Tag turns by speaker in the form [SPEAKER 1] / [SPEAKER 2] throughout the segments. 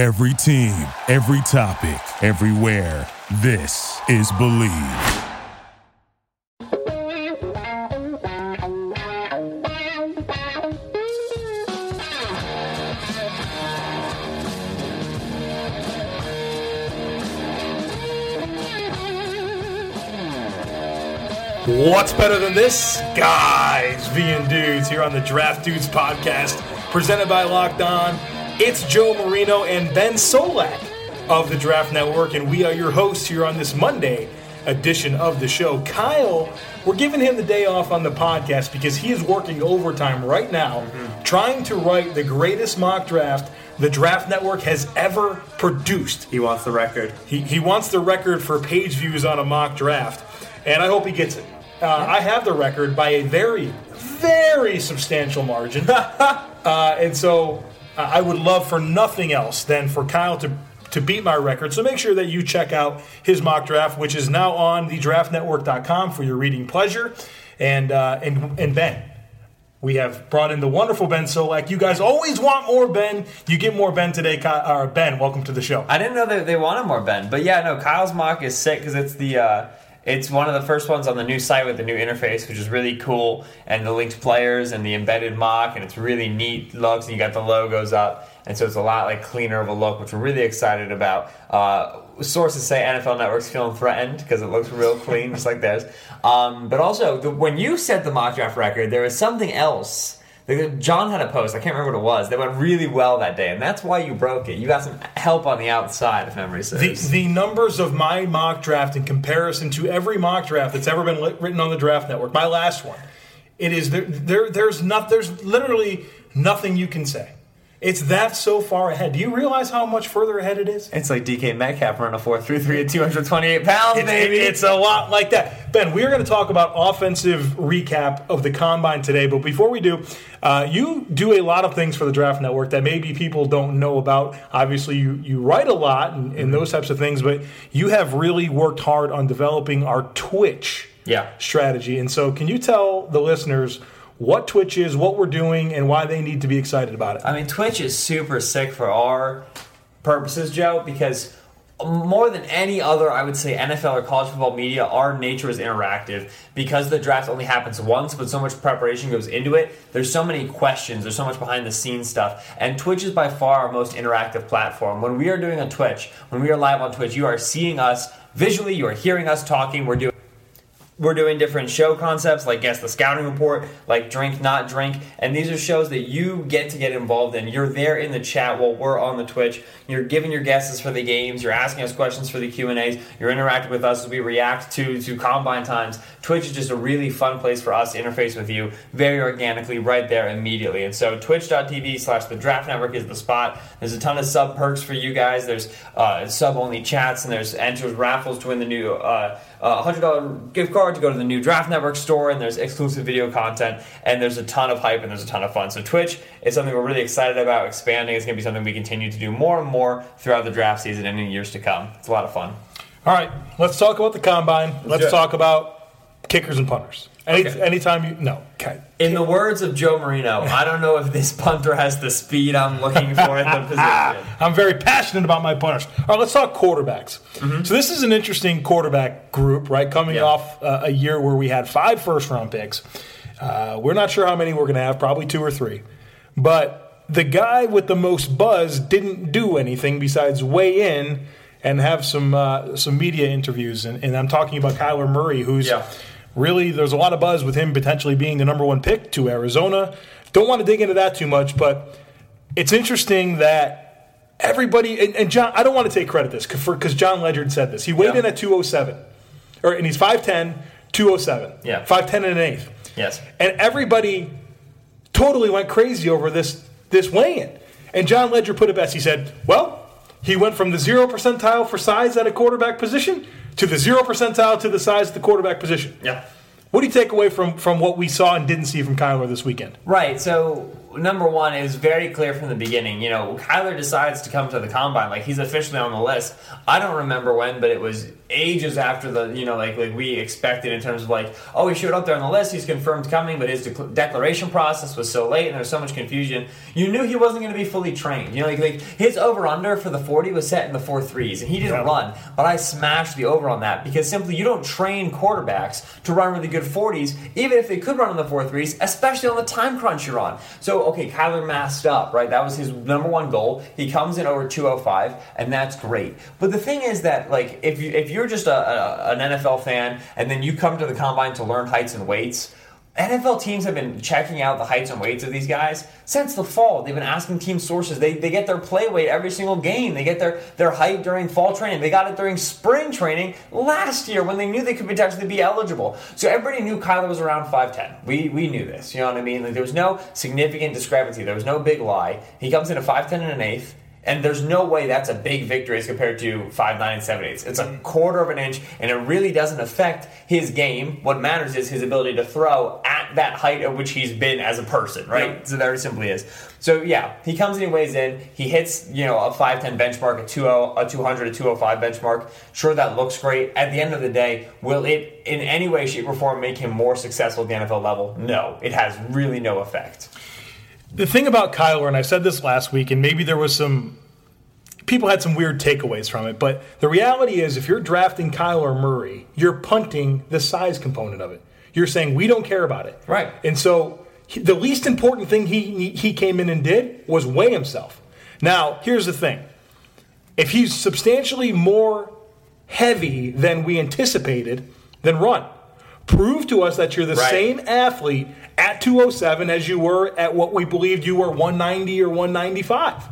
[SPEAKER 1] Every team, every topic, everywhere. This is Bleav.
[SPEAKER 2] What's better than this? Guys, V and Dudes here on the Draft Dudes podcast, presented by Locked On. It's Joe Marino and Ben Solak of the Draft Network, and we are your hosts here on this Monday edition of the show. Kyle, we're giving him the day off on the podcast because he is working overtime right now trying to write the greatest mock draft the Draft Network has ever produced.
[SPEAKER 3] He wants the record.
[SPEAKER 2] He, he wants the record for page views on a mock draft, and I hope he gets it. Uh, I have the record by a very, very substantial margin. uh, and so I would love for nothing else than for Kyle to, to beat my record. So make sure that you check out his mock draft, which is now on thedraftnetwork.com for your reading pleasure. And, uh, and, and Ben, we have brought in the wonderful Ben Solak. You guys always want more Ben. You get more Ben today. Ky- Uh, ben, welcome to the show.
[SPEAKER 3] I didn't know that they wanted more Ben, but yeah, no. Kyle's mock is sick because it's the uh, it's one of the first ones on the new site with the new interface, which is really cool, and the linked players and the embedded mock, and it's really neat looks, and you got the logos up, and so it's a lot like cleaner of a look, which we're really excited about. Uh, sources say NFL Network's feeling threatened because it looks real clean, just like theirs. Um, but also, the, when you set the mock draft record, there was something else. John had a post, I can't remember what it was, that went really well that day, and that's why you broke it. You got some help on the outside, if memory serves.
[SPEAKER 2] The, the numbers of my mock draft in comparison to every mock draft that's ever been li- written on the Draft Network, my last one, it is there. there there's not. There's literally nothing you can say. It's that so far ahead. Do you realize how much further ahead it is?
[SPEAKER 3] It's like DK Metcalf running a 4 3 3 at 228 pounds,
[SPEAKER 2] It's,
[SPEAKER 3] baby.
[SPEAKER 2] it's a lot like that. Ben, we are going to talk about offensive recap of the combine today, but before we do, uh, you do a lot of things for the Draft Network that maybe people don't know about. Obviously, you, you write a lot and, and those types of things, but you have really worked hard on developing our Twitch
[SPEAKER 3] Yeah.
[SPEAKER 2] strategy. And so, can you tell the listeners what Twitch is, what we're doing, and why they need to be excited about it?
[SPEAKER 3] I mean, Twitch is super sick for our purposes, Joe, because more than any other, I would say, NFL or college football media, our nature is interactive. Because the draft only happens once, but so much preparation goes into it, there's so many questions, there's so much behind the scenes stuff. And Twitch is by far our most interactive platform. When we are doing a Twitch, when we are live on Twitch, you are seeing us visually, you are hearing us talking, we're doing we're doing different show concepts like guess the scouting report like drink not drink and these are shows that you get to get involved in. You're there in the chat while we're on the twitch. You're giving your guesses for the games you're asking us questions for the q and a's you're interacting with us as we react to to combine times. Twitch is just a really fun place for us to interface with you very organically right there immediately. And so twitch.tv slash the draft network is the spot. There's a ton of sub perks for you guys. There's uh, sub only chats and there's enters raffles to win the new uh, uh, $100 gift card to go to the new Draft Network store, and there's exclusive video content, and there's a ton of hype, and there's a ton of fun. So, Twitch is something we're really excited about expanding. It's going to be something we continue to do more and more throughout the draft season and in years to come. It's a lot of fun.
[SPEAKER 2] All right, let's talk about the combine. Let's
[SPEAKER 3] do it.
[SPEAKER 2] talk about kickers and punters. Any,
[SPEAKER 3] Okay.
[SPEAKER 2] Anytime you. No. Okay.
[SPEAKER 3] In the words of Joe Marino, I don't know if this punter has the speed I'm looking for at the position.
[SPEAKER 2] I'm very passionate about my punters. All right, let's talk quarterbacks. So this is an interesting quarterback group, right? Coming
[SPEAKER 3] Yeah.
[SPEAKER 2] off uh, a year where we had five first round picks. Uh, we're not sure how many we're going to have, probably two or three. But the guy with the most buzz didn't do anything besides weigh in and have some uh, some media interviews. And, and I'm talking about Kyler Murray, who's
[SPEAKER 3] Yeah.
[SPEAKER 2] Really there's a lot of buzz with him potentially being the number one pick to Arizona. Don't want to dig into that too much, but it's interesting that everybody and, and John. I don't want to take credit this because Jon Ledyard said this. He weighed
[SPEAKER 3] Yeah.
[SPEAKER 2] in at 207, or and he's 5'10", 207.
[SPEAKER 3] Yeah.
[SPEAKER 2] 5'10 and an eighth.
[SPEAKER 3] Yes.
[SPEAKER 2] And everybody totally went crazy over this this weigh-in. And Jon Ledyard put it best. He said, "Well, he went from the zero percentile for size at a quarterback position to the zero percentile to the size of the quarterback position."
[SPEAKER 3] Yeah.
[SPEAKER 2] What do you take away from from what we saw and didn't see from Kyler this weekend?
[SPEAKER 3] Right. So number one, it was very clear from the beginning. You know, Kyler decides to come to the combine, like he's officially on the list. I don't remember when, but it was ages after the you know like like we expected in terms of like oh he showed up there on the list, he's confirmed coming, but his de- declaration process was so late and there was so much confusion. You knew he wasn't going to be fully trained. You know, like, like his over under for the forty was set in the four threes, and he didn't
[SPEAKER 2] Yeah.
[SPEAKER 3] run. But I smashed the over on that because simply you don't train quarterbacks to run really good 40s, even if they could run on the four threes, especially on the time crunch you're on. So, okay, Kyler masked up, right? That was his number one goal. He comes in over 205, and that's great. But the thing is that, like, if, you, if you're just a, a, an NFL fan and then you come to the combine to learn heights and weights, NFL teams have been checking out the heights and weights of these guys since the fall. They've been asking team sources. They, they get their play weight every single game. They get their, their height during fall training. They got it during spring training last year when they knew they could potentially be eligible. So everybody knew Kyler was around 5'10. We, we knew this. You know what I mean? Like, there was no significant discrepancy. There was no big lie. He comes in at 5'10 and an eighth. And there's no way that's a big victory as compared to 5'9 and 7 eighths. It's a mm-hmm. quarter of an inch, and it really doesn't affect his game. What matters is his ability to throw at that height at which he's been as a person, right?
[SPEAKER 2] Yep.
[SPEAKER 3] So very simply is. So yeah, he comes and he weighs in. He hits, you know, a 5'10 benchmark, a 20, a 200, a 205 benchmark. Sure, that looks great. At the end of the day, will it in any way, shape, or form make him more successful at the NFL level? No. It has really no effect.
[SPEAKER 2] The thing about Kyler, and I said this last week, and maybe there was some people had some weird takeaways from it, but the reality is if you're drafting Kyler Murray, you're punting the size component of it. You're saying we don't care about it.
[SPEAKER 3] Right.
[SPEAKER 2] And so he- the least important thing he he came in and did was weigh himself. Now, here's the thing. If he's substantially more heavy than we anticipated, then run. Prove to us that you're the
[SPEAKER 3] Right.
[SPEAKER 2] same athlete at 207 as you were at what we believed you were 190 or 195.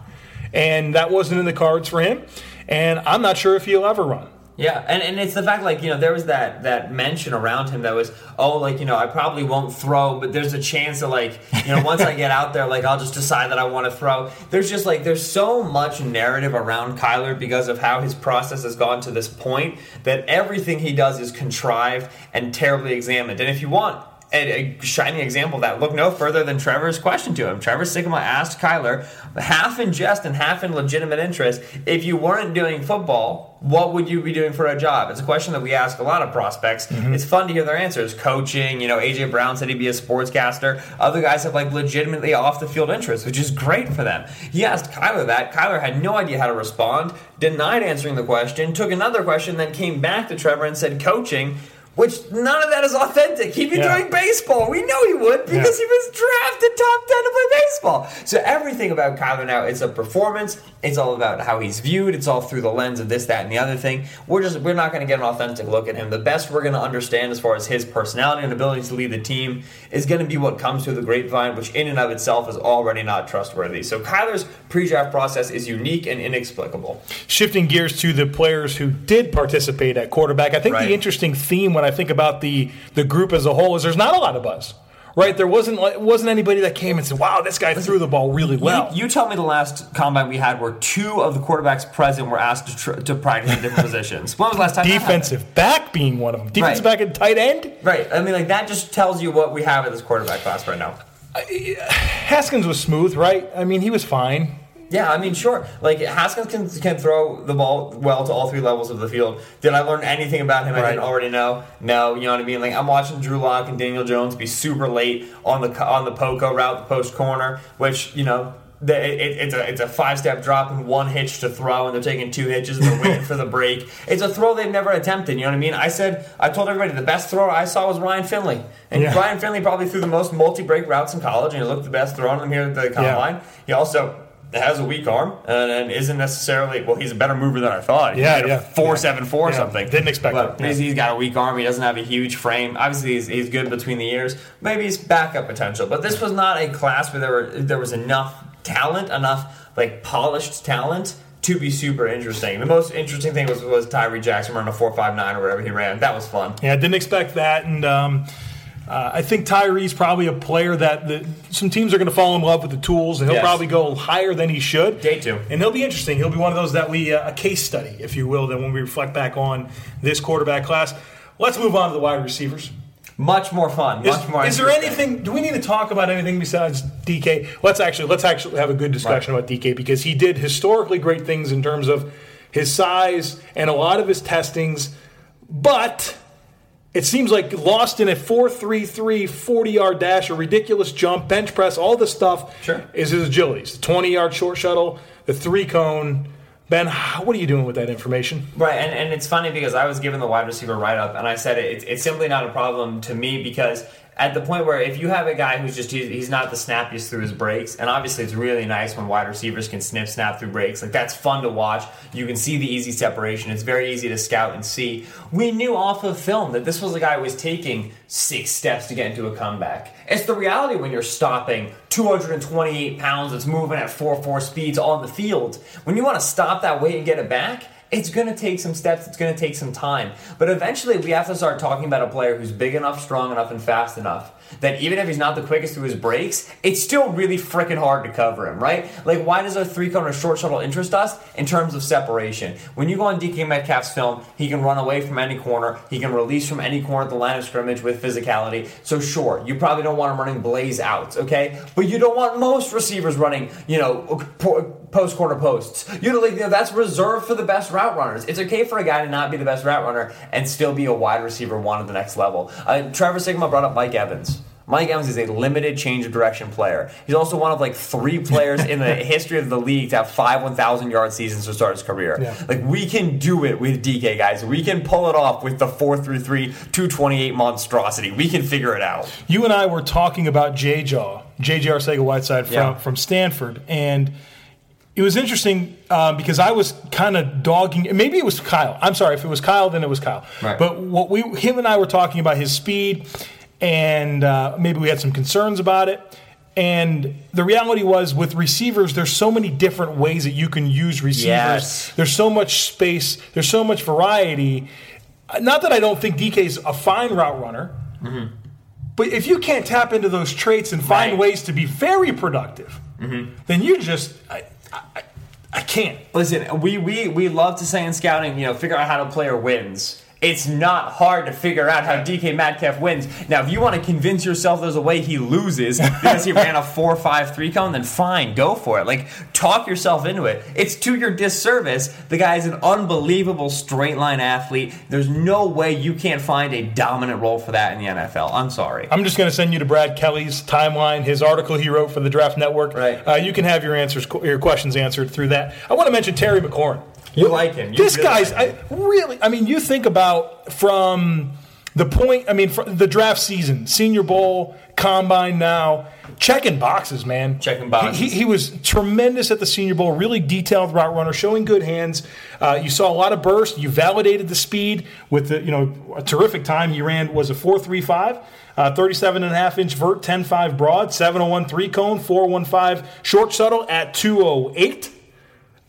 [SPEAKER 2] And that wasn't in the cards for him. And I'm not sure if he'll ever run.
[SPEAKER 3] Yeah, and, and it's the fact like you know there was that that mention around him that was oh like you know I probably won't throw but there's a chance that like you know once I get out there like I'll just decide that I want to throw. There's just like there's so much narrative around Kyler because of how his process has gone to this point that everything he does is contrived and terribly examined. And if you want a, a shining example of that. Look no further than Trevor's question to him. Trevor Sikkema asked Kyler, half in jest and half in legitimate interest, if you weren't doing football, what would you be doing for a job? It's a question that we ask a lot of prospects. Mm-hmm. It's fun to hear their answers. Coaching, you know, AJ Brown said he'd be a sportscaster. Other guys have like legitimately off the field interests, which is great for them. He asked Kyler that. Kyler had no idea how to respond, denied answering the question, took another question, then came back to Trevor and said coaching. Which none of that is authentic. He'd be
[SPEAKER 2] Yeah.
[SPEAKER 3] doing baseball. We know he would because
[SPEAKER 2] Yeah.
[SPEAKER 3] he was drafted top 10 to play baseball. So everything about Kyler now is a performance. It's all about how he's viewed. It's all through the lens of this, that, and the other thing. We're just we're not going to get an authentic look at him. The best we're going to understand as far as his personality and ability to lead the team is going to be what comes through the grapevine, which in and of itself is already not trustworthy. So Kyler's pre-draft process is unique and inexplicable.
[SPEAKER 2] Shifting gears to the players who did participate at quarterback, I think
[SPEAKER 3] Right.
[SPEAKER 2] the interesting theme when I think about the the group as a whole is there's not a lot of buzz. Right, there wasn't it wasn't anybody that came and said, "Wow, this guy threw the ball really well."
[SPEAKER 3] You, you tell me the last combine we had where two of the quarterbacks present were asked to, tr- to practice in different positions. When was the last time?
[SPEAKER 2] Defensive back being one of them. Defensive
[SPEAKER 3] Right.
[SPEAKER 2] back and tight end.
[SPEAKER 3] Right. I mean, like that just tells you what we have at this quarterback class right now.
[SPEAKER 2] Haskins was smooth, right? I mean, he was fine.
[SPEAKER 3] Yeah, I mean, sure. Like Haskins can, can throw the ball well to all three levels of the field. Did I learn anything about him I didn't already know? No. You know what I mean? Like I'm watching Drew Lock and Daniel Jones be super late on the on the poco route, the post corner, which you know. The, it, it's a it's a five step drop and one hitch to throw, and they're taking two hitches and they're waiting for the break. It's a throw they've never attempted. You know what I mean? I said I told everybody the best throw I saw was Ryan Finley, and
[SPEAKER 2] Yeah.
[SPEAKER 3] Ryan Finley probably threw the most multi break routes in college, and he looked the best throwing them here at the combine. He also has a weak arm and, and isn't necessarily well. He's a better mover than I thought. He
[SPEAKER 2] Yeah, yeah.
[SPEAKER 3] four seven four
[SPEAKER 2] Yeah,
[SPEAKER 3] something.
[SPEAKER 2] didn't expect
[SPEAKER 3] but
[SPEAKER 2] that, yeah.
[SPEAKER 3] he's- he's got a weak arm. He doesn't have a huge frame. Obviously, he's, he's good between the ears. Maybe he's backup potential. But this was not a class where there were there was enough talent, enough like polished talent. To be super interesting. The most interesting thing was was Tyree Jackson running a four five nine or whatever he ran. That was fun.
[SPEAKER 2] Yeah, I didn't expect that, and um, uh, I think Tyree's probably a player that the, some teams are going to fall in love with the tools, and he'll
[SPEAKER 3] Yes.
[SPEAKER 2] probably go higher than he should.
[SPEAKER 3] Day two.
[SPEAKER 2] and he'll be interesting. He'll be one of those that we uh, a case study, if you will, that when we reflect back on this quarterback class. Let's move on to the wide receivers.
[SPEAKER 3] Much more fun.
[SPEAKER 2] Is,
[SPEAKER 3] more.
[SPEAKER 2] is there anything? Do we need to talk about anything besides DK? Let's actually let's actually have a good discussion
[SPEAKER 3] Right.
[SPEAKER 2] about DK because he did historically great things in terms of his size and a lot of his testings, but it seems like lost in a 4-3-3 40 yard dash, a ridiculous jump, bench press, all this stuff
[SPEAKER 3] Sure.
[SPEAKER 2] is his agilities. The 20 yard short shuttle, the three cone. Ben, what are you doing with that information?
[SPEAKER 3] Right, and, and it's funny because I was given the wide receiver write up, and I said it, it's simply not a problem to me because at the point where if you have a guy who's just he's, not the snappiest through his breaks, and obviously it's really nice when wide receivers can snip snap through breaks. Like that's fun to watch. You can see the easy separation. It's very easy to scout and see. We knew off of film that this was a guy who was taking six steps to get into a comeback. It's the reality when you're stopping 228 pounds that's moving at 4-4 speeds on the field. When you want to stop that weight and get it back, it's going to take some steps, it's going to take some time. But eventually, we have to start talking about a player who's big enough, strong enough, and fast enough that even if he's not the quickest through his breaks, it's still really freaking hard to cover him, right? Like, why does a three cone or short shuttle interest us? In terms of separation. When you go on DK Metcalf's film, he can run away from any corner, he can release from any corner at the line of scrimmage with physicality. So, sure, you probably don't want him running blaze outs, okay? But you don't want most receivers running, you know, post corner posts. You know, like you know, that's reserved for the best route runners. It's okay for a guy to not be the best route runner and still be a wide receiver one at the next level. Uh, Trevor Sikkema brought up Mike Evans. Mike Evans is a limited change of direction player. He's also one of like three players in the history of the league to have five 1,000 yard seasons to start his career.
[SPEAKER 2] Yeah.
[SPEAKER 3] Like we can do it with DK guys. We can pull it off with the 4 through 3 228 monstrosity. We can figure it out.
[SPEAKER 2] You and I were talking about J Jaw, J.J. Arcega Whiteside from,
[SPEAKER 3] Yeah.
[SPEAKER 2] from Stanford, and it was interesting um, because I was kind of dogging. Maybe it was Kyle. I'm sorry if it was Kyle, then it was Kyle.
[SPEAKER 3] Right.
[SPEAKER 2] But what we, him and I were talking about his speed, and uh, maybe we had some concerns about it. And the reality was, with receivers, there's so many different ways that you can use receivers.
[SPEAKER 3] Yes.
[SPEAKER 2] There's so much space. There's so much variety. Not that I don't think DK is a fine route runner. But if you can't tap into those traits and find
[SPEAKER 3] Right.
[SPEAKER 2] ways to be very productive, then you just I, I, I can't.
[SPEAKER 3] Listen, we, we, we love to say in scouting, you know, figure out how a player wins. It's not hard to figure out how DK Metcalf wins. Now, if you want to convince yourself there's a way he loses because he ran a 4 5 3 cone, then fine, go for it. Like, talk yourself into it. It's to your disservice. The guy is an unbelievable straight line athlete. There's no way you can't find a dominant role for that in the NFL. I'm sorry.
[SPEAKER 2] I'm just going to send you to Brad Kelly's timeline, his article he wrote for the Draft Network.
[SPEAKER 3] Right.
[SPEAKER 2] Uh, you can have your answers, your questions answered through that. I want to mention Terry McLaurin.
[SPEAKER 3] You like him. You
[SPEAKER 2] this
[SPEAKER 3] really
[SPEAKER 2] guy's
[SPEAKER 3] like him.
[SPEAKER 2] I, really. I mean, you think about from the point. I mean, the draft season, Senior Bowl, Combine. Now checking boxes, man.
[SPEAKER 3] Checking boxes.
[SPEAKER 2] He, he, he was tremendous at the Senior Bowl. Really detailed route runner, showing good hands. Uh, you saw a lot of burst. You validated the speed with the you know a terrific time he ran was a four three five. Uh, 37 and a half inch vert, 10.5 broad, 701 three cone, 415 short shuttle at 208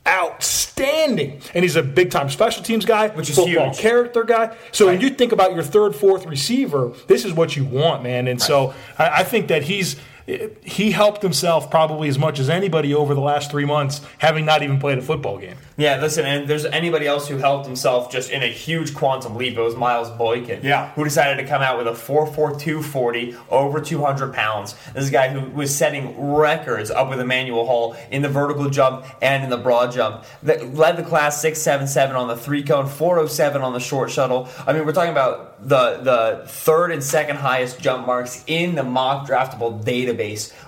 [SPEAKER 2] outstanding. And he's a big time special teams guy,
[SPEAKER 3] Which is
[SPEAKER 2] football
[SPEAKER 3] huge.
[SPEAKER 2] character guy. So when you think about your third, fourth receiver, this is what you want, man. And so I, I think that he's he helped himself probably as much as anybody over the last three months, having not even played a football game.
[SPEAKER 3] Yeah, listen, and there's anybody else who helped himself just in a huge quantum leap. It was Miles Boykin.
[SPEAKER 2] Yeah.
[SPEAKER 3] Who decided to come out with a 4.42 40, over 200 pounds. This is a guy who was setting records up with Emmanuel Hall in the vertical jump and in the broad jump. That led the class 677 on the three cone, 407 on the short shuttle. I mean, we're talking about the, the third and second highest jump marks in the mock draftable database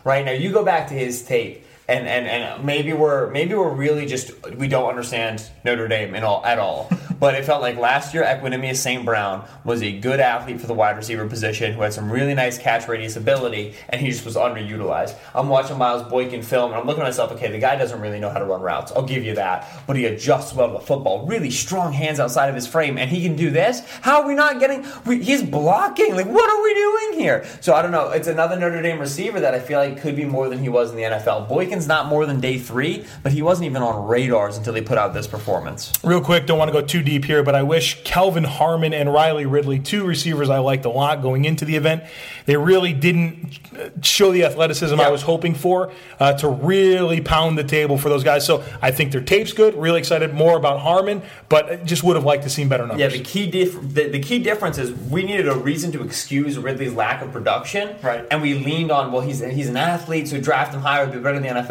[SPEAKER 3] right now. You go back to his tape and, and, and maybe we're maybe we're really just we don't understand Notre Dame at all at all. but it felt like last year Equanimeous St. Brown was a good athlete for the wide receiver position who had some really nice catch radius ability, and he just was underutilized. I'm watching Miles Boykin film, and I'm looking at myself. Okay, the guy doesn't really know how to run routes. I'll give you that, but he adjusts well to the football. Really strong hands outside of his frame, and he can do this. How are we not getting? We, he's blocking. Like what are we doing here? So I don't know. It's another Notre Dame receiver that I feel like could be more than he was in the NFL. Not more than day three, but he wasn't even on radars until he put out this performance.
[SPEAKER 2] Real quick, don't want to go too deep here, but I wish Kelvin Harmon and Riley Ridley, two receivers I liked a lot going into the event, they really didn't show the athleticism
[SPEAKER 3] Yeah.
[SPEAKER 2] I was hoping for uh, to really pound the table for those guys. So I think their tape's good. Really excited more about Harmon, but just would have liked to seen better numbers.
[SPEAKER 3] Yeah, the key dif- the, the key difference is we needed a reason to excuse Ridley's lack of production,
[SPEAKER 2] Right.
[SPEAKER 3] And we leaned on well, he's he's an athlete, so draft him higher, would be better in the NFL.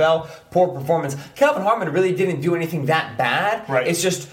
[SPEAKER 3] Poor performance. Kelvin Harmon really didn't do anything that bad.
[SPEAKER 2] Right.
[SPEAKER 3] It's just.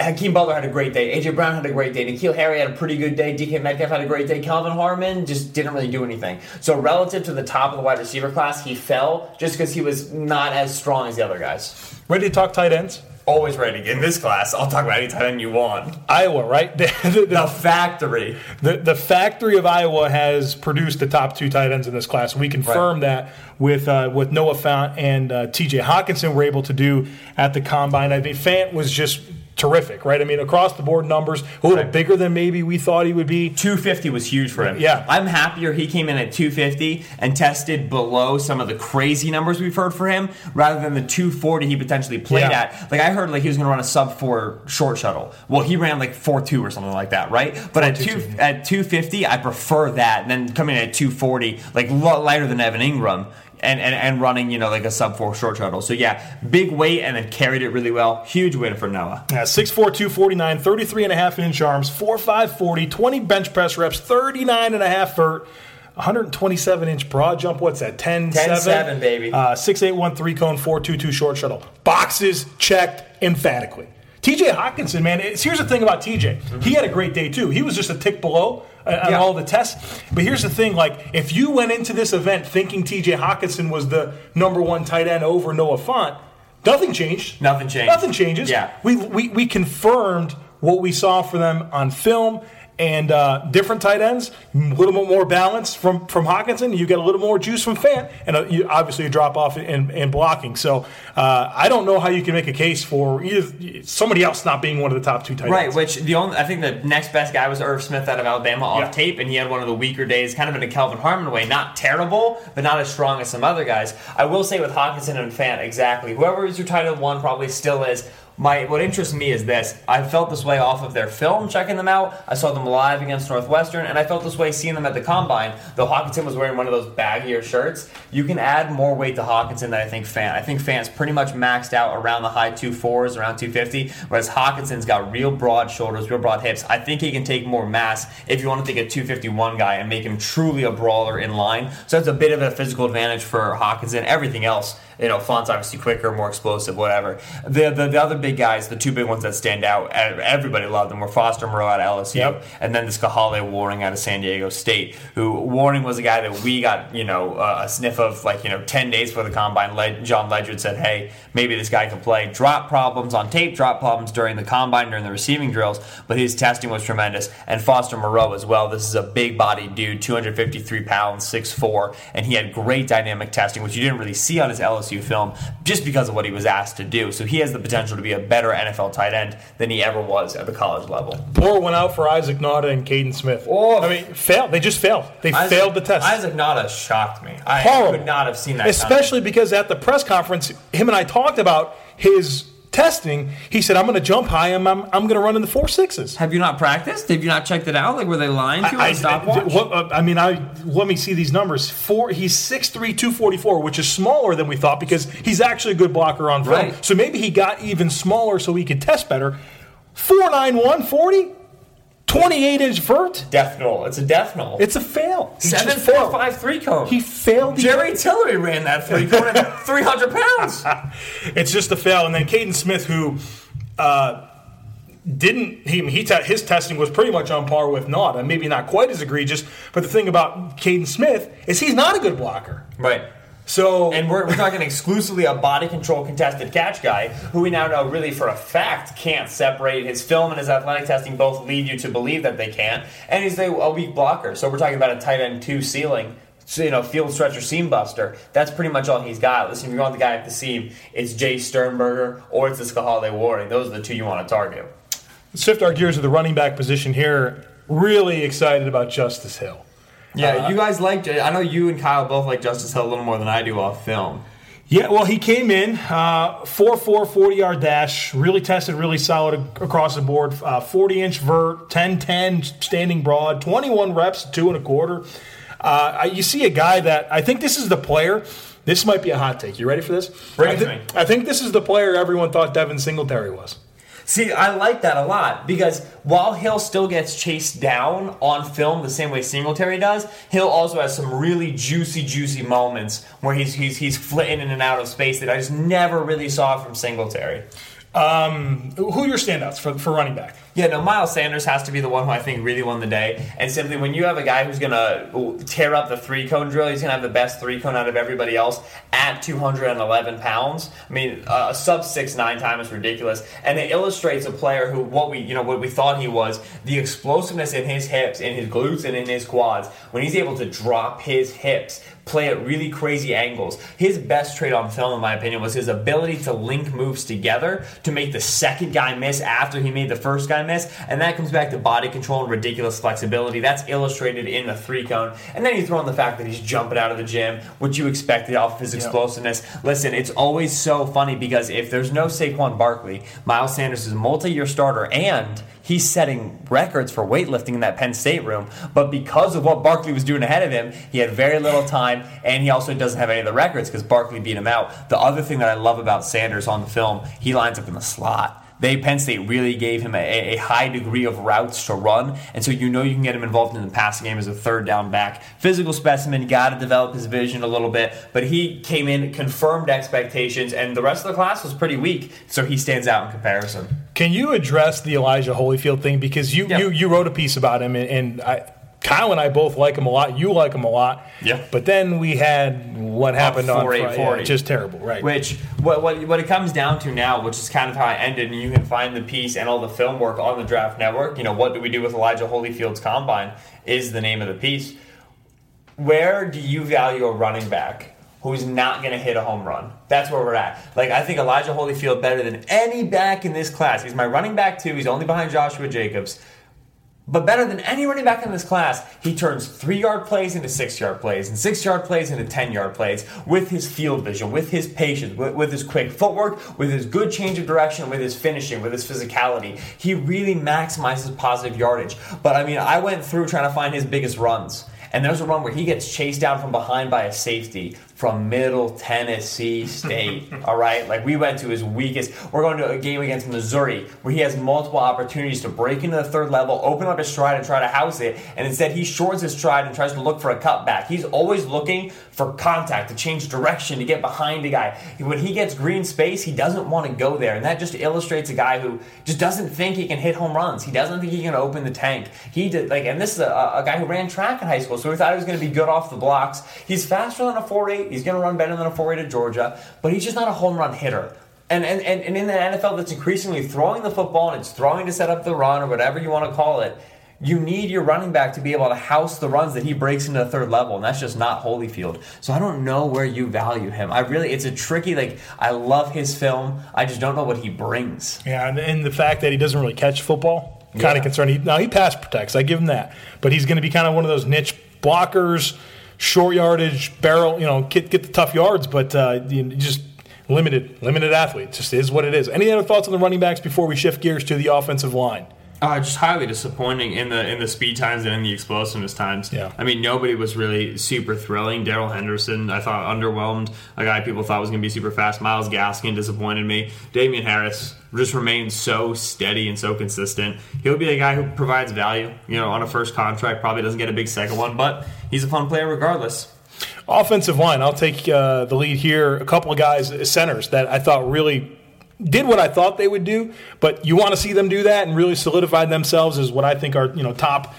[SPEAKER 3] Hakeem Butler had a great day. AJ Brown had a great day. N'Keal Harry had a pretty good day. DK Metcalf had a great day. Kelvin Harmon just didn't really do anything. So relative to the top of the wide receiver class, he fell just because he was not as strong as the other guys.
[SPEAKER 2] Ready to talk tight ends?
[SPEAKER 3] Always ready in this class. I'll talk about any tight end you want.
[SPEAKER 2] Iowa, right? The- the-
[SPEAKER 3] The factory.
[SPEAKER 2] The, the factory of Iowa has produced the top two tight ends in this class. We confirmed that with uh, with Noah Fant and uh, T.J. Hockenson were able to do at the combine. I mean, Fant was just terrific, right? I mean, across the board numbers, a little
[SPEAKER 3] Right.
[SPEAKER 2] bigger than maybe we thought he would be.
[SPEAKER 3] 250 was huge for him.
[SPEAKER 2] Yeah.
[SPEAKER 3] I'm happier he came in at 250 and tested below some of the crazy numbers we've heard for him rather than the 240 he potentially played
[SPEAKER 2] Yeah.
[SPEAKER 3] at. Like I heard like he was going to run a sub 4 short shuttle. Well, he ran like 4 2 or something like that, right? But at 2 at 250, I prefer that than coming in at 240, like lighter than Evan Engram. And, and, and running, you know, like a sub four short shuttle. So, yeah, big weight and then carried it really well. Huge win for Noah.
[SPEAKER 2] Yeah, 6'4", 249, 33 and a half inch arms, 4'5", 40, 20 bench press reps, 39 and a half vert, 127 inch broad jump. What's that? 10
[SPEAKER 3] 10-7, baby.
[SPEAKER 2] Uh, 6'8", cone, 4'22", short shuttle. Boxes checked emphatically. TJ Hockenson, man, it's, here's the thing about TJ. He had a great day too. He was just a tick below uh, on
[SPEAKER 3] Yeah.
[SPEAKER 2] all the tests. But here's the thing: like, if you went into this event thinking TJ Hockenson was the number one tight end over Noah Fant, nothing changed.
[SPEAKER 3] Nothing changed.
[SPEAKER 2] Nothing changes.
[SPEAKER 3] Yeah.
[SPEAKER 2] We, we, we confirmed what we saw for them on film and uh, different tight ends, a little bit more balance from, from Hockenson. You get a little more juice from Fant, and uh, you, obviously a drop off in, in blocking. So uh, I don't know how you can make a case for either, somebody else not being one of the top two tight
[SPEAKER 3] Right,
[SPEAKER 2] ends.
[SPEAKER 3] Right, which the only I think the next best guy was Irv Smith out of Alabama off
[SPEAKER 2] Yeah.
[SPEAKER 3] tape, and he had one of the weaker days, kind of in a Kelvin Harmon way. Not terrible, but not as strong as some other guys. I will say with Hockenson and Fant, exactly. Whoever is your tight end one probably still is. My what interests me is this. I felt this way off of their film, checking them out. I saw them live against Northwestern, and I felt this way seeing them at the combine. Though Hockenson was wearing one of those baggier shirts, you can add more weight to Hockenson than I think Fant. I think Fant's pretty much maxed out around the high two fours, around 250, whereas Hockenson's got real broad shoulders, real broad hips. I think he can take more mass if you want to take a 251 guy and make him truly a brawler in line. So that's a bit of a physical advantage for Hockenson. Everything else, you know, Fant's obviously quicker, more explosive, whatever. The, the the other big guys, the two big ones that stand out, everybody loved them were Foster Moreau out of LSU,
[SPEAKER 2] Yep.
[SPEAKER 3] and then this Kahale Warring out of San Diego State. Who Warring was a guy that we got, you know, uh, a sniff of like you know ten days before the combine. Led, Jon Ledyard said, "Hey, maybe this guy can play." Drop problems on tape, drop problems during the combine, during the receiving drills, but his testing was tremendous. And Foster Moreau as well. This is a big bodied dude, 253 pounds, 6'4", and he had great dynamic testing, which you didn't really see on his LSU film, just because of what he was asked to do. So he has the potential to be a better NFL tight end than he ever was at the college level.
[SPEAKER 2] Or went out for Isaac Nauta and Kaden Smith.
[SPEAKER 3] Oh.
[SPEAKER 2] I mean, failed. They just failed. They
[SPEAKER 3] Isaac-
[SPEAKER 2] failed the test.
[SPEAKER 3] Isaac Nauta shocked me. I
[SPEAKER 2] Horrible.
[SPEAKER 3] could not have seen that. coming.
[SPEAKER 2] Especially because at the press conference, him and I talked about his testing. He said, "I'm going to jump high. I'm I'm, I'm going to run in the four sixes.
[SPEAKER 3] Have you not practiced? Have you not checked it out? Like, were they lying to you on
[SPEAKER 2] I,
[SPEAKER 3] a stopwatch?
[SPEAKER 2] what- uh, I mean, I let me see these numbers. Four. He's 6'3", 244, which is smaller than we thought because he's actually a good blocker on film.
[SPEAKER 3] Right.
[SPEAKER 2] So maybe he got even smaller so he could test better. 4'9", 40, 28 inch vert.
[SPEAKER 3] Death knoll. It's a death knoll.
[SPEAKER 2] It's a fail. He
[SPEAKER 3] seven
[SPEAKER 2] just
[SPEAKER 3] four
[SPEAKER 2] failed.
[SPEAKER 3] five three cone.
[SPEAKER 2] He failed. the-
[SPEAKER 3] Jerry Tillery ran that three cone at three hundred pounds.
[SPEAKER 2] It's just a fail. And then Kaden Smith, who uh, didn't he, he te- his testing was pretty much on par with Nauta, maybe not quite as egregious. But the thing about Kaden Smith is he's not a good blocker.
[SPEAKER 3] Right.
[SPEAKER 2] So
[SPEAKER 3] And we're, we're talking exclusively a body control contested catch guy who we now know really for a fact can't separate. His film and his athletic testing both lead you to believe that they can't. And he's a, a weak blocker. So we're talking about a tight end two ceiling. So, you know, field stretcher seam buster. That's pretty much all he's got. Listen, if you want the guy at the seam, it's Jace Sternberger or it's this Kahale Warring. Those are the two you want to target.
[SPEAKER 2] let's shift our gears to the running back position here. Really excited about Justice Hill.
[SPEAKER 3] Yeah, you guys like. I know you and Kyle both like Justice Hill a little more than I do off film.
[SPEAKER 2] Yeah, well, he came in uh, 4 4 40 yard dash, really tested really solid across the board. Uh, 40 inch vert, 10 10 standing broad, 21 reps, two and a quarter. Uh, I- you see a guy that I think this is the player. This might be a hot take. You ready for this? I,
[SPEAKER 3] it to
[SPEAKER 2] thi-
[SPEAKER 3] me.
[SPEAKER 2] I think this is the player everyone thought Devin Singletary was.
[SPEAKER 3] See, I like that a lot because while Hill still gets chased down on film the same way Singletary does, Hill also has some really juicy, juicy moments where he's he's he's flitting in and out of space that I just never really saw from Singletary.
[SPEAKER 2] Um, who are your standouts for, for running back?
[SPEAKER 3] Yeah, no, Miles Sanders has to be the one who I think really won the day. And simply, when you have a guy who's going to tear up the three cone drill, he's going to have the best three cone out of everybody else at 211 pounds. I mean, a sub six nine time is ridiculous, and it illustrates a player who what we you know what we thought he was the explosiveness in his hips, in his glutes, and in his quads. When he's able to drop his hips, play at really crazy angles. His best trade on film, in my opinion, was his ability to link moves together to make the second guy miss after he made the first guy miss. And that comes back to body control and ridiculous flexibility. That's illustrated in the three cone. And then you throw in the fact that he's jumping out of the gym, which you expected off of his explosiveness. Listen, it's always so funny because if there's no Saquon Barkley, Miles Sanders is a multi year starter and he's setting records for weightlifting in that Penn State room. But because of what Barkley was doing ahead of him, he had very little time, and he also doesn't have any of the records because Barkley beat him out. The other thing that I love about Sanders on the film, he lines up in the slot. They Penn State really gave him a, a high degree of routes to run, and so you know you can get him involved in the passing game as a third down back. Physical specimen, got to develop his vision a little bit, but he came in, confirmed expectations, and the rest of the class was pretty weak, so he stands out in comparison.
[SPEAKER 2] Can you address the Elijah Holyfield thing because you
[SPEAKER 3] Yeah.
[SPEAKER 2] you, you wrote a piece about him and, and I. Kyle and I both like him a lot. You like him a lot.
[SPEAKER 3] Yeah.
[SPEAKER 2] But then we had what happened on
[SPEAKER 3] 4, 8,
[SPEAKER 2] Friday.
[SPEAKER 3] 40.
[SPEAKER 2] Yeah, just terrible, right?
[SPEAKER 3] Which what, what what it comes down to now, which is kind of how I ended, and you can find the piece and all the film work on the Draft Network. You know, what do we do with Elijah Holyfield's combine? Is the name of the piece. Where do you value a running back who's not going to hit a home run? That's where we're at. Like I think Elijah Holyfield better than any back in this class. He's my running back too. He's only behind Joshua Jacobs. But better than any running back in this class, he turns three yard plays into six yard plays and six yard plays into 10 yard plays with his field vision, with his patience, with, with his quick footwork, with his good change of direction, with his finishing, with his physicality. He really maximizes positive yardage. But I mean, I went through trying to find his biggest runs. And there's a run where he gets chased down from behind by a safety from Middle Tennessee State. all right, like we went to his weakest. We're going to a game against Missouri where he has multiple opportunities to break into the third level, open up his stride, and try to house it. And instead, he shorts his stride and tries to look for a cutback. He's always looking for contact to change direction to get behind a guy. When he gets green space, he doesn't want to go there, and that just illustrates a guy who just doesn't think he can hit home runs. He doesn't think he can open the tank. He did like, and this is a, a guy who ran track in high school, so we thought he was going to be good off the blocks. He's faster than a 4.8. He's going to run better than a 4.8 at Georgia, but he's just not a home run hitter. And, and, and, and in the NFL that's increasingly throwing the football and it's throwing to set up the run or whatever you want to call it, you need your running back to be able to house the runs that he breaks into the third level, and that's just not Holyfield. So I don't know where you value him. I really, it's a tricky, like, I love his film. I just don't know what he brings.
[SPEAKER 2] yeah, and, and the fact that he doesn't really catch football, kind
[SPEAKER 3] Yeah.
[SPEAKER 2] of concerning. Now he pass protects. I give him that, but he's going to be kind of one of those niche blockers, short yardage, barrel. You know, get get the tough yards, but uh, you just limited limited athlete. Just is what it is. Any other thoughts on the running backs before we shift gears to the offensive line?
[SPEAKER 4] Uh, just highly disappointing in the in the speed times and in the explosiveness times.
[SPEAKER 2] Yeah.
[SPEAKER 4] I mean, nobody was really super thrilling. Darrell Henderson, I thought underwhelmed. A guy people thought was going to be super fast. Myles Gaskin disappointed me. Damien Harris just remains so steady and so consistent. He'll be a guy who provides value. You know, on a first contract, probably doesn't get a big second one, but he's a fun player regardless.
[SPEAKER 2] Offensive line, I'll take uh, the lead here. A couple of guys, centers, that I thought really did what I thought they would do, but you want to see them do that and really solidify themselves as what I think are you know top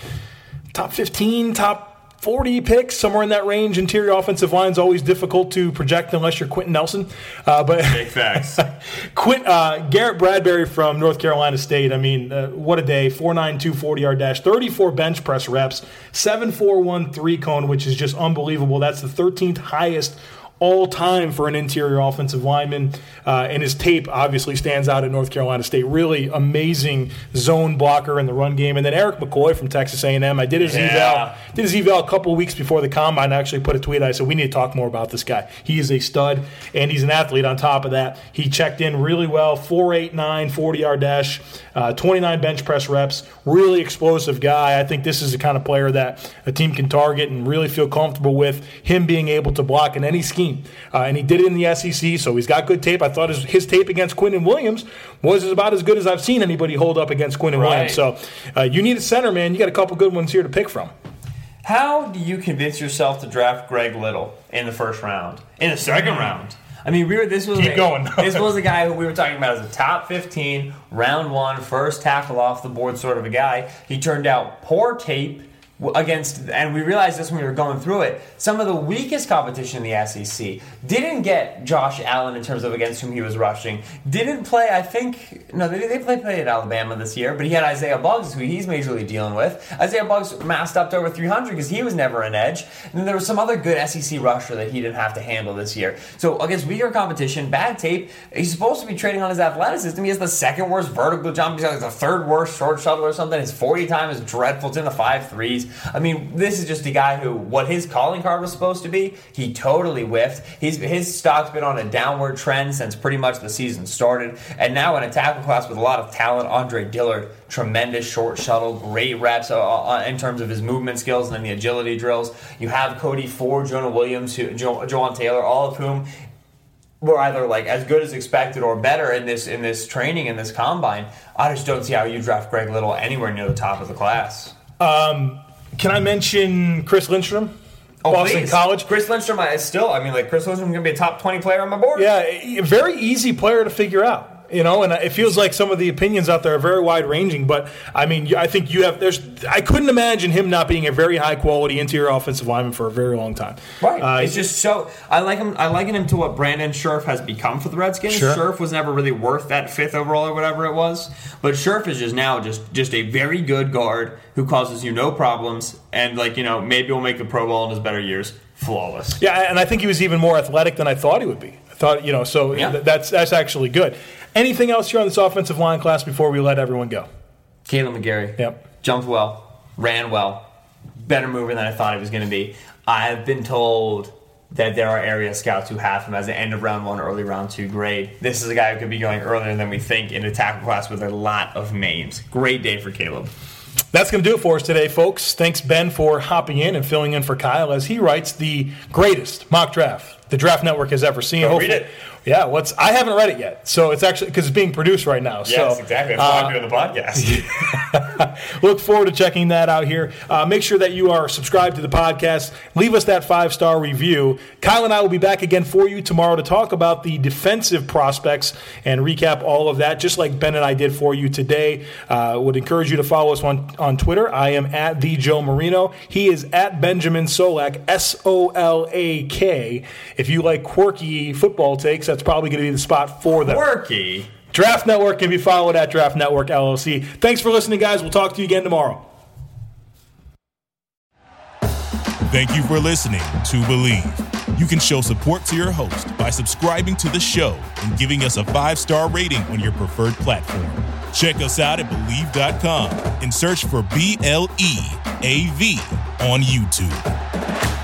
[SPEAKER 2] top fifteen, top. 40 picks, somewhere in that range. Interior offensive line is always difficult to project unless you're Quenton Nelson. Uh, but
[SPEAKER 4] Big facts.
[SPEAKER 2] Quint, uh, Garrett Bradbury from North Carolina State. I mean, uh, what a day. 4.92 40 yard dash, 34 bench press reps, 7.41 three cone, which is just unbelievable. That's the 13th highest all time for an interior offensive lineman. Uh, and his tape obviously stands out at North Carolina State. Really amazing zone blocker in the run game. And then Erik McCoy from Texas A&M. I did his
[SPEAKER 3] Yeah.
[SPEAKER 2] eval. Did his eval a couple weeks before the combine. I actually put a tweet. I said we need to talk more about this guy. He is a stud, and he's an athlete. On top of that, he checked in really well. 4.89 40 yard dash, uh, 29 bench press reps. Really explosive guy. I think this is the kind of player that a team can target and really feel comfortable with him being able to block in any scheme. Uh, and he did it in the SEC, so he's got good tape. I thought his, his tape against Quinnen Williams was about as good as I've seen anybody hold up against Quinnen
[SPEAKER 3] Right.
[SPEAKER 2] Williams. So uh, you need a center, man. You got a couple good ones here to pick from.
[SPEAKER 3] How do you convince yourself to draft Greg Little in the first round? In the second round? I mean, we were. This was
[SPEAKER 2] Keep
[SPEAKER 3] a,
[SPEAKER 2] going.
[SPEAKER 3] this was a guy who we were talking about as a top fifteen, round one, first tackle off the board sort of a guy. He turned out poor tape against, and we realized this when we were going through it. Some of the weakest competition in the SEC didn't get Josh Allen in terms of against whom he was rushing. Didn't play. I think no, they they played play at Alabama this year, but he had Isaiah Buggs, who he's majorly dealing with. Isaiah Buggs massed up to over 300 because he was never an edge. And then there was some other good SEC rusher that he didn't have to handle this year. So against weaker competition, bad tape. He's supposed to be trading on his athleticism. He has the second worst vertical jump. He's got the third worst short shuttle or something. His 40 time is dreadful. It's in the five threes. I mean, this is just a guy who what his calling card was supposed to be, he totally whiffed. He's his stock's been on a downward trend since pretty much the season started, and now in a tackle class with a lot of talent, Andre Dillard, tremendous short shuttle, great reps uh, uh, in terms of his movement skills and then the agility drills. You have Cody Ford, Jonah Williams, who, jo- Jawaan Taylor, all of whom were either like as good as expected or better in this in this training in this combine. I just don't see how you draft Greg Little anywhere near the top of the class.
[SPEAKER 2] Can I mention Chris Lindstrom? Oh, Boston
[SPEAKER 3] Oh, please.
[SPEAKER 2] College.
[SPEAKER 3] Chris Lindstrom is still. I mean, like Chris Lindstrom's going to be a top twenty player on my board.
[SPEAKER 2] Yeah, a very easy player to figure out. You know, and it feels like some of the opinions out there are very wide ranging. But I mean, I think you have. There's. I couldn't imagine him not being a very high quality interior offensive lineman for a very long time.
[SPEAKER 3] Right.
[SPEAKER 2] Uh,
[SPEAKER 3] it's just so I like him. I liken him to what Brandon Scherff has become for the Redskins.
[SPEAKER 2] Sure.
[SPEAKER 3] Scherff was never really worth that fifth overall or whatever it was, but Scherff is just now just just a very good guard who causes you no problems, and like you know maybe will make the Pro Bowl in his better years. Flawless.
[SPEAKER 2] Yeah, and I think he was even more athletic than I thought he would be. Thought, you know, so
[SPEAKER 3] Yeah.
[SPEAKER 2] th- that's that's actually good. Anything else here on this offensive line class before we let everyone go?
[SPEAKER 3] Kaleb McGary.
[SPEAKER 2] Yep.
[SPEAKER 3] Jumped well, ran well, better mover than I thought he was going to be. I've been told that there are area scouts who have him as an end of round one, early round two grade. This is a guy who could be going earlier than we think in a tackle class with a lot of names. Great day for Kaleb.
[SPEAKER 2] That's going to do it for us today, folks. Thanks, Ben, for hopping in and filling in for Kyle as he writes the greatest mock draft the Draft Network has ever seen.
[SPEAKER 3] Go read it.
[SPEAKER 2] Yeah, what's I haven't read it yet, so it's actually because it's being produced right now. Yes, so, uh, I'm
[SPEAKER 3] doing the podcast.
[SPEAKER 2] Look forward to checking that out here. Uh, make sure that you are subscribed to the podcast. Leave us that five star review. Kyle and I will be back again for you tomorrow to talk about the defensive prospects and recap all of that, just like Ben and I did for you today. Uh, would encourage you to follow us on, on Twitter. I am at the Joe Marino. He is at Benjamin Solak, S O L A K. If you like quirky football takes, that's probably going to be the spot for them.
[SPEAKER 3] Quirky.
[SPEAKER 2] Draft Network can be followed at Draft Network LLC. Thanks for listening, guys. We'll talk to you again tomorrow.
[SPEAKER 1] Thank you for listening to Bleav. You can show support to your host by subscribing to the show and giving us a five star rating on your preferred platform. Check us out at Bleav.com and search for B L E A V on YouTube.